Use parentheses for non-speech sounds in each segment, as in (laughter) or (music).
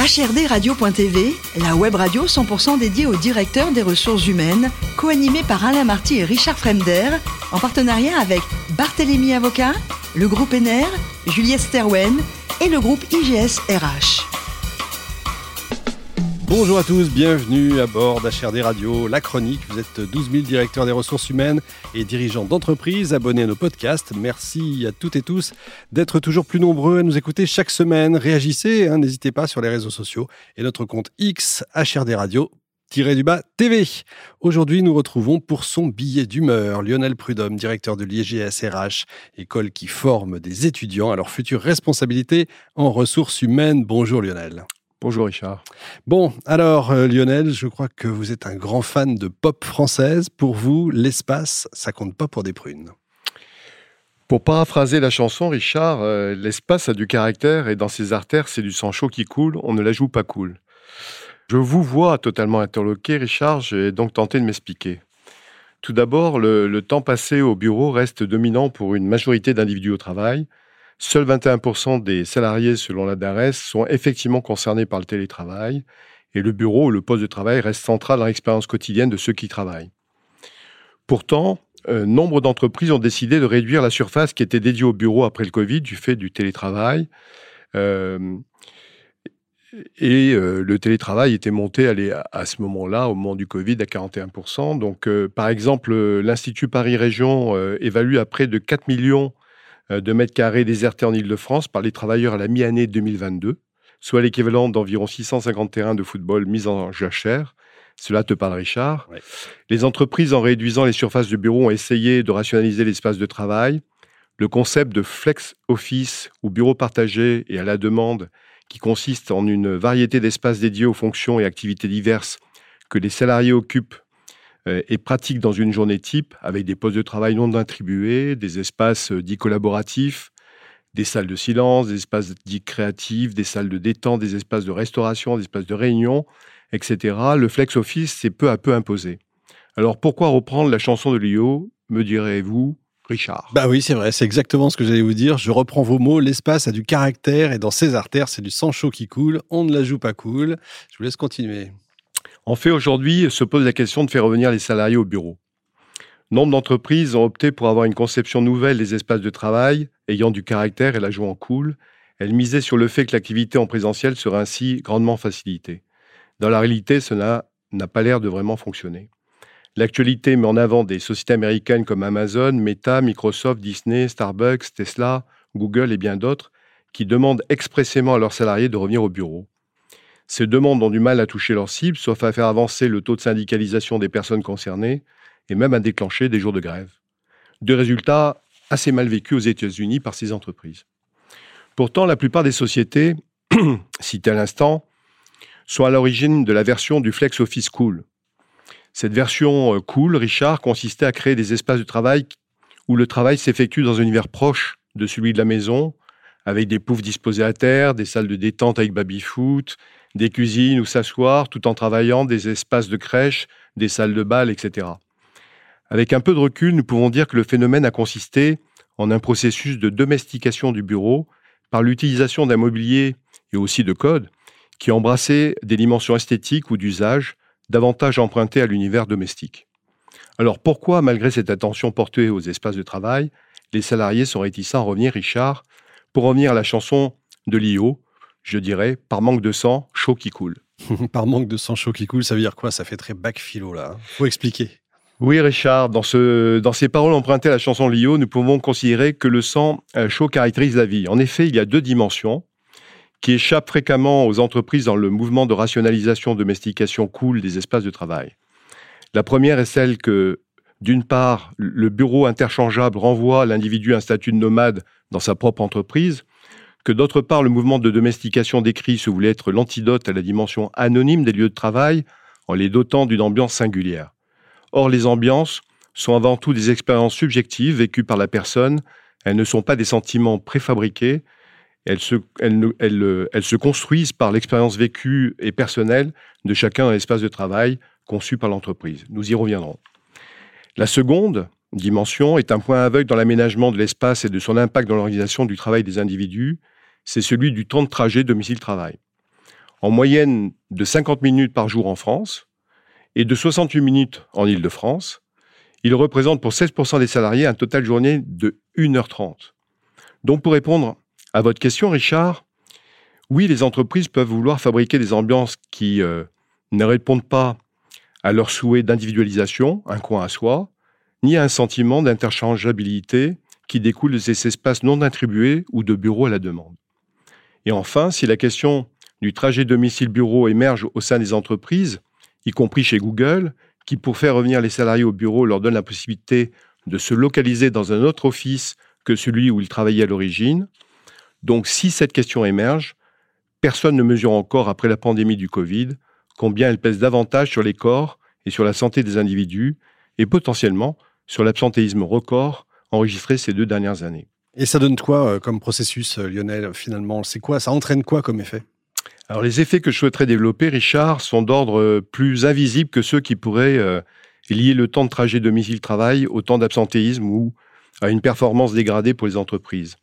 HRDRadio.tv, la web radio 100% dédiée aux directeurs des ressources humaines, co-animée par Alain Marty et Richard Fremder, en partenariat avec Barthélémy Avocat, le groupe ENER, Juliette Sterwen et le groupe IGS RH. Bonjour à tous, bienvenue à bord d'HRD Radio, la chronique. Vous êtes 12 000 directeurs des ressources humaines et dirigeants d'entreprises abonnés à nos podcasts. Merci à toutes et tous d'être toujours plus nombreux à nous écouter chaque semaine. Réagissez, hein, n'hésitez pas sur les réseaux sociaux et notre compte X HRD Radio du bas TV. Aujourd'hui, nous retrouvons pour son billet d'humeur Lionel Prudhomme, directeur de l'IGSRH, école qui forme des étudiants à leur future responsabilité en ressources humaines. Bonjour Lionel. Bonjour Richard. Bon, alors euh, Lionel, je crois que vous êtes un grand fan de pop française. Pour vous, l'espace, ça compte pas pour des prunes. Pour paraphraser la chanson, Richard, euh, l'espace a du caractère et dans ses artères, c'est du sang chaud qui coule, on ne la joue pas cool. Je vous vois totalement interloqué, Richard, j'ai donc tenté de m'expliquer. Tout d'abord, le temps passé au bureau reste dominant pour une majorité d'individus au travail, Seuls 21% des salariés, selon la DARES, sont effectivement concernés par le télétravail et le bureau ou le poste de travail reste central dans l'expérience quotidienne de ceux qui travaillent. Pourtant, euh, nombre d'entreprises ont décidé de réduire la surface qui était dédiée au bureau après le Covid du fait du télétravail. Euh, et euh, le télétravail était monté à, à ce moment-là, au moment du Covid, à 41%. Donc, par exemple, l'Institut Paris Région évalue à près de 4 millions de mètres carrés désertés en Ile-de-France par les travailleurs à la mi-année 2022, soit l'équivalent d'environ 650 terrains de football mis en jachère. Cela te parle, Richard. Les entreprises, en réduisant les surfaces de bureau, ont essayé de rationaliser l'espace de travail. Le concept de flex office ou bureau partagé et à la demande, qui consiste en une variété d'espaces dédiés aux fonctions et activités diverses que les salariés occupent euh, est pratique dans une journée type avec des postes de travail non attribués, des espaces euh, dits collaboratifs, des salles de silence, des espaces dits créatifs, des salles de détente, des espaces de restauration, des espaces de réunion, etc. Le flex office s'est peu à peu imposé. Alors pourquoi reprendre la chanson de Lio, me direz-vous, Richard? Bah oui, c'est vrai, c'est exactement ce que j'allais vous dire. Je reprends vos mots, l'espace a du caractère et dans ses artères, c'est du sang chaud qui coule. On ne la joue pas cool. Je vous laisse continuer. En fait, aujourd'hui, se pose la question de faire revenir les salariés au bureau. Nombre d'entreprises ont opté pour avoir une conception nouvelle des espaces de travail, ayant du caractère et la jouant cool. Elles misaient sur le fait que l'activité en présentiel serait ainsi grandement facilitée. Dans la réalité, cela n'a pas l'air de vraiment fonctionner. L'actualité met en avant des sociétés américaines comme Amazon, Meta, Microsoft, Disney, Starbucks, Tesla, Google et bien d'autres qui demandent expressément à leurs salariés de revenir au bureau. Ces demandes ont du mal à toucher leur cible, sauf à faire avancer le taux de syndicalisation des personnes concernées et même à déclencher des jours de grève. Deux résultats assez mal vécus aux États-Unis par ces entreprises. Pourtant, la plupart des sociétés, (clears throat) citées à l'instant, sont à l'origine de la version du Flex Office Cool. Cette version euh, cool, Richard, consistait à créer des espaces de travail où le travail s'effectue dans un univers proche de celui de la maison, avec des poufs disposés à terre, des salles de détente avec baby-foot, des cuisines où s'asseoir tout en travaillant, des espaces de crèche, des salles de bal, etc. Avec un peu de recul, nous pouvons dire que le phénomène a consisté en un processus de domestication du bureau par l'utilisation d'un mobilier et aussi de codes qui embrassait des dimensions esthétiques ou d'usage davantage empruntées à l'univers domestique. Alors pourquoi, malgré cette attention portée aux espaces de travail, les salariés sont réticents à revenir, Richard, pour revenir à la chanson de Lio, je dirais, par manque de sang, chaud qui coule. (laughs) par manque de sang chaud qui coule, ça veut dire quoi? Ça fait très bac philo là. Hein. Faut expliquer. Oui, Richard, dans, ce, dans ces paroles empruntées à la chanson Lio, nous pouvons considérer que le sang euh, chaud caractérise la vie. En effet, il y a deux dimensions qui échappent fréquemment aux entreprises dans le mouvement de rationalisation, domestication cool des espaces de travail. La première est celle que, d'une part, le bureau interchangeable renvoie l'individu à un statut de nomade dans sa propre entreprise, que d'autre part, le mouvement de domestication décrit se voulait être l'antidote à la dimension anonyme des lieux de travail en les dotant d'une ambiance singulière. Or, les ambiances sont avant tout des expériences subjectives vécues par la personne, elles ne sont pas des sentiments préfabriqués, elles se, elles, se construisent par l'expérience vécue et personnelle de chacun dans l'espace de travail conçu par l'entreprise. Nous y reviendrons. La seconde dimension est un point aveugle dans l'aménagement de l'espace et de son impact dans l'organisation du travail des individus c'est celui du temps de trajet domicile-travail. en moyenne de 50 minutes par jour en France et de 68 minutes en Île-de-France. Il représente pour 16% des salariés un total journée de 1h30. Donc pour répondre à votre question, Richard, oui, les entreprises peuvent vouloir fabriquer des ambiances qui euh, ne répondent pas à leur souhait d'individualisation, un coin à soi, ni à un sentiment d'interchangeabilité qui découle de ces espaces non attribués ou de bureaux à la demande. Et enfin, si la question du trajet domicile-bureau émerge au sein des entreprises, y compris chez Google, qui pour faire revenir les salariés au bureau leur donne la possibilité de se localiser dans un autre office que celui où ils travaillaient à l'origine. Donc si cette question émerge, personne ne mesure encore après la pandémie du Covid combien elle pèse davantage sur les corps et sur la santé des individus et potentiellement sur l'absentéisme record enregistré ces deux dernières années. Et ça donne quoi euh, comme processus, euh, Lionel, finalement? C'est quoi Ça entraîne quoi comme effet? Alors les effets que je souhaiterais développer, Richard, sont d'ordre euh, plus invisible que ceux qui pourraient lier le temps de trajet domicile-travail au temps d'absentéisme ou à une performance dégradée pour les entreprises.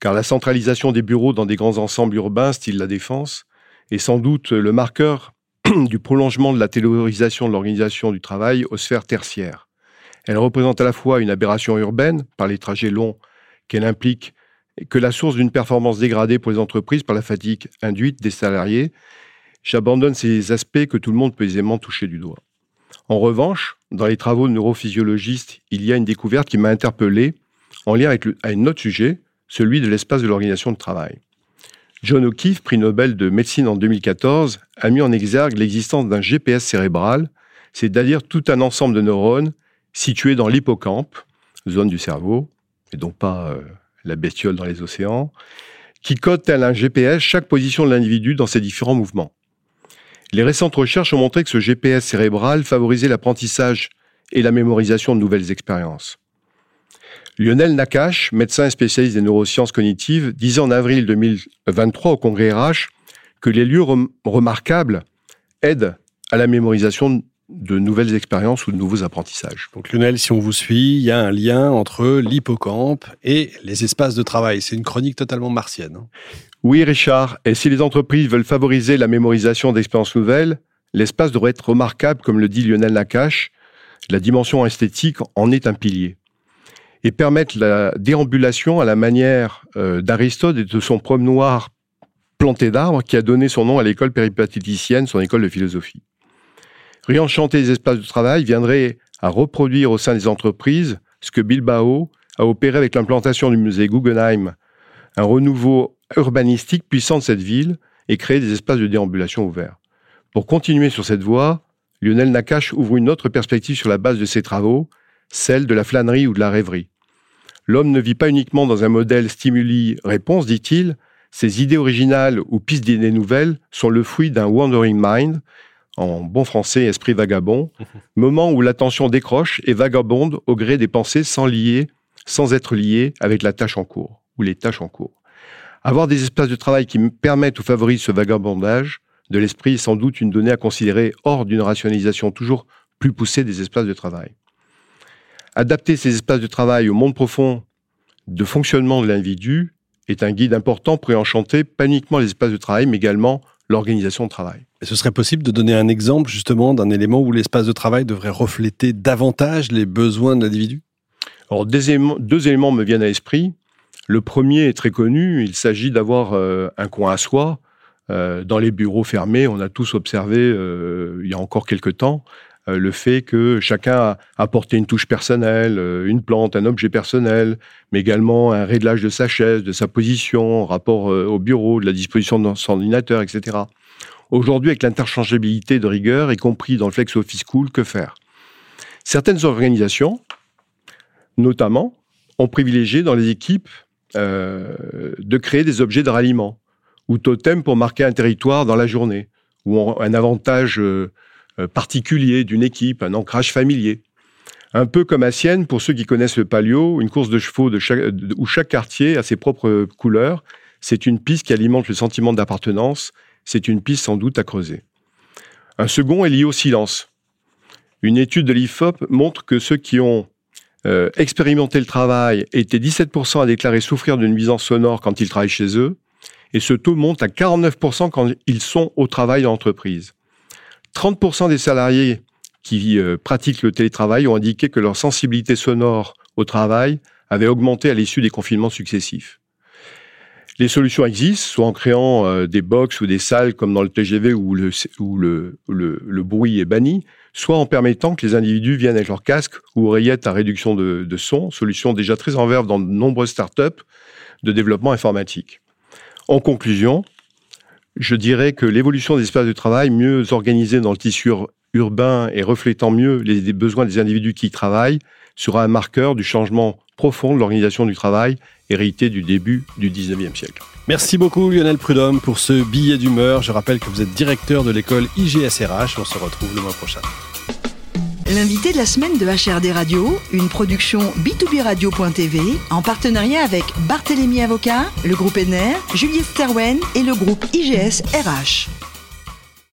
Car la centralisation des bureaux dans des grands ensembles urbains, style la défense, est sans doute le marqueur (clears throat) du prolongement de la taylorisation de l'organisation du travail aux sphères tertiaires. Elle représente à la fois une aberration urbaine, par les trajets longs qu'elle implique, que la source d'une performance dégradée pour les entreprises par la fatigue induite des salariés. J'abandonne ces aspects que tout le monde peut aisément toucher du doigt. En revanche, dans les travaux de neurophysiologistes, il y a une découverte qui m'a interpellé en lien avec, un autre sujet, celui de l'espace de l'organisation de travail. John O'Keefe, prix Nobel de médecine en 2014, a mis en exergue l'existence d'un GPS cérébral, c'est-à-dire tout un ensemble de neurones situés dans l'hippocampe, zone du cerveau, et donc pas euh, la bestiole dans les océans, qui code tel un GPS chaque position de l'individu dans ses différents mouvements. Les récentes recherches ont montré que ce GPS cérébral favorisait l'apprentissage et la mémorisation de nouvelles expériences. Lionel Nakache, médecin et spécialiste des neurosciences cognitives, disait en avril 2023 au congrès RH que les lieux remarquables aident à la mémorisation de nouvelles expériences ou de nouveaux apprentissages. Donc Lionel, si on vous suit, il y a un lien entre l'hippocampe et les espaces de travail. C'est une chronique totalement martienne. Hein. Oui, Richard. Et si les entreprises veulent favoriser la mémorisation d'expériences nouvelles, l'espace devrait être remarquable, comme le dit Lionel Nakache. La dimension esthétique en est un pilier. Et permettre la déambulation à la manière euh, d'Aristote et de son promenoir planté d'arbres qui a donné son nom à l'école péripatéticienne, son école de philosophie. Réenchanter les espaces de travail viendrait à reproduire au sein des entreprises ce que Bilbao a opéré avec l'implantation du musée Guggenheim, un renouveau urbanistique puissant de cette ville et créer des espaces de déambulation ouverts. Pour continuer sur cette voie, Lionel Nakache ouvre une autre perspective sur la base de ses travaux, celle de la flânerie ou de la rêverie. L'homme ne vit pas uniquement dans un modèle stimuli-réponse, dit-il, ses idées originales ou pistes d'idées nouvelles sont le fruit d'un wandering mind, en bon français esprit vagabond, (laughs) moment où l'attention décroche et vagabonde au gré des pensées sans lier, sans être lié avec la tâche en cours ou les tâches en cours. Avoir des espaces de travail qui me permettent ou favorisent ce vagabondage de l'esprit est sans doute une donnée à considérer hors d'une rationalisation toujours plus poussée des espaces de travail. Adapter ces espaces de travail au monde profond de fonctionnement de l'individu est un guide important pour enchanter pas uniquement les espaces de travail, mais également l'organisation de travail. Et ce serait possible de donner un exemple justement d'un élément où l'espace de travail devrait refléter davantage les besoins de l'individu? Alors deux éléments, deux éléments me viennent à l'esprit. Le premier est très connu, il s'agit d'avoir euh, un coin à soi. Euh, dans les bureaux fermés, on a tous observé, euh, il y a encore quelques temps, le fait que chacun a apporté une touche personnelle, une plante, un objet personnel, mais également un réglage de sa chaise, de sa position, rapport au bureau, de la disposition de son ordinateur, etc. Aujourd'hui, avec l'interchangeabilité de rigueur, y compris dans le Flex Office Cool, que faire? Certaines organisations, notamment, ont privilégié dans les équipes euh, de créer des objets de ralliement ou totems pour marquer un territoire dans la journée ou un avantage euh, euh, particulier d'une équipe, un ancrage familier. Un peu comme à Sienne, pour ceux qui connaissent le palio, une course de chevaux chaque, où chaque quartier a ses propres couleurs. C'est une piste qui alimente le sentiment d'appartenance c'est une piste sans doute à creuser. Un second est lié au silence. Une étude de l'IFOP montre que ceux qui ont euh, expérimenté le travail étaient 17% à déclarer souffrir d'une nuisance sonore quand ils travaillent chez eux, et ce taux monte à 49% quand ils sont au travail en entreprise. 30% des salariés qui euh, pratiquent le télétravail ont indiqué que leur sensibilité sonore au travail avait augmenté à l'issue des confinements successifs. Les solutions existent, soit en créant euh, des box ou des salles comme dans le TGV où, le, bruit est banni, soit en permettant que les individus viennent avec leur casque ou oreillettes à réduction de, de son, solution déjà très en verve dans de nombreuses startups de développement informatique. En conclusion, je dirais que l'évolution des espaces de travail mieux organisés dans le tissu urbain et reflétant mieux les besoins des individus qui y travaillent sera un marqueur du changement profond de l'organisation du travail hérité du début du 19e siècle. Merci beaucoup Lionel Prudhomme pour ce billet d'humeur. Je rappelle que vous êtes directeur de l'école IGSRH. On se retrouve le mois prochain. L'invité de la semaine de HRD Radio, une production B2B Radio.tv en partenariat avec Barthélémy Avocat, le groupe ENER, Juliette Sterwen et le groupe IGS RH.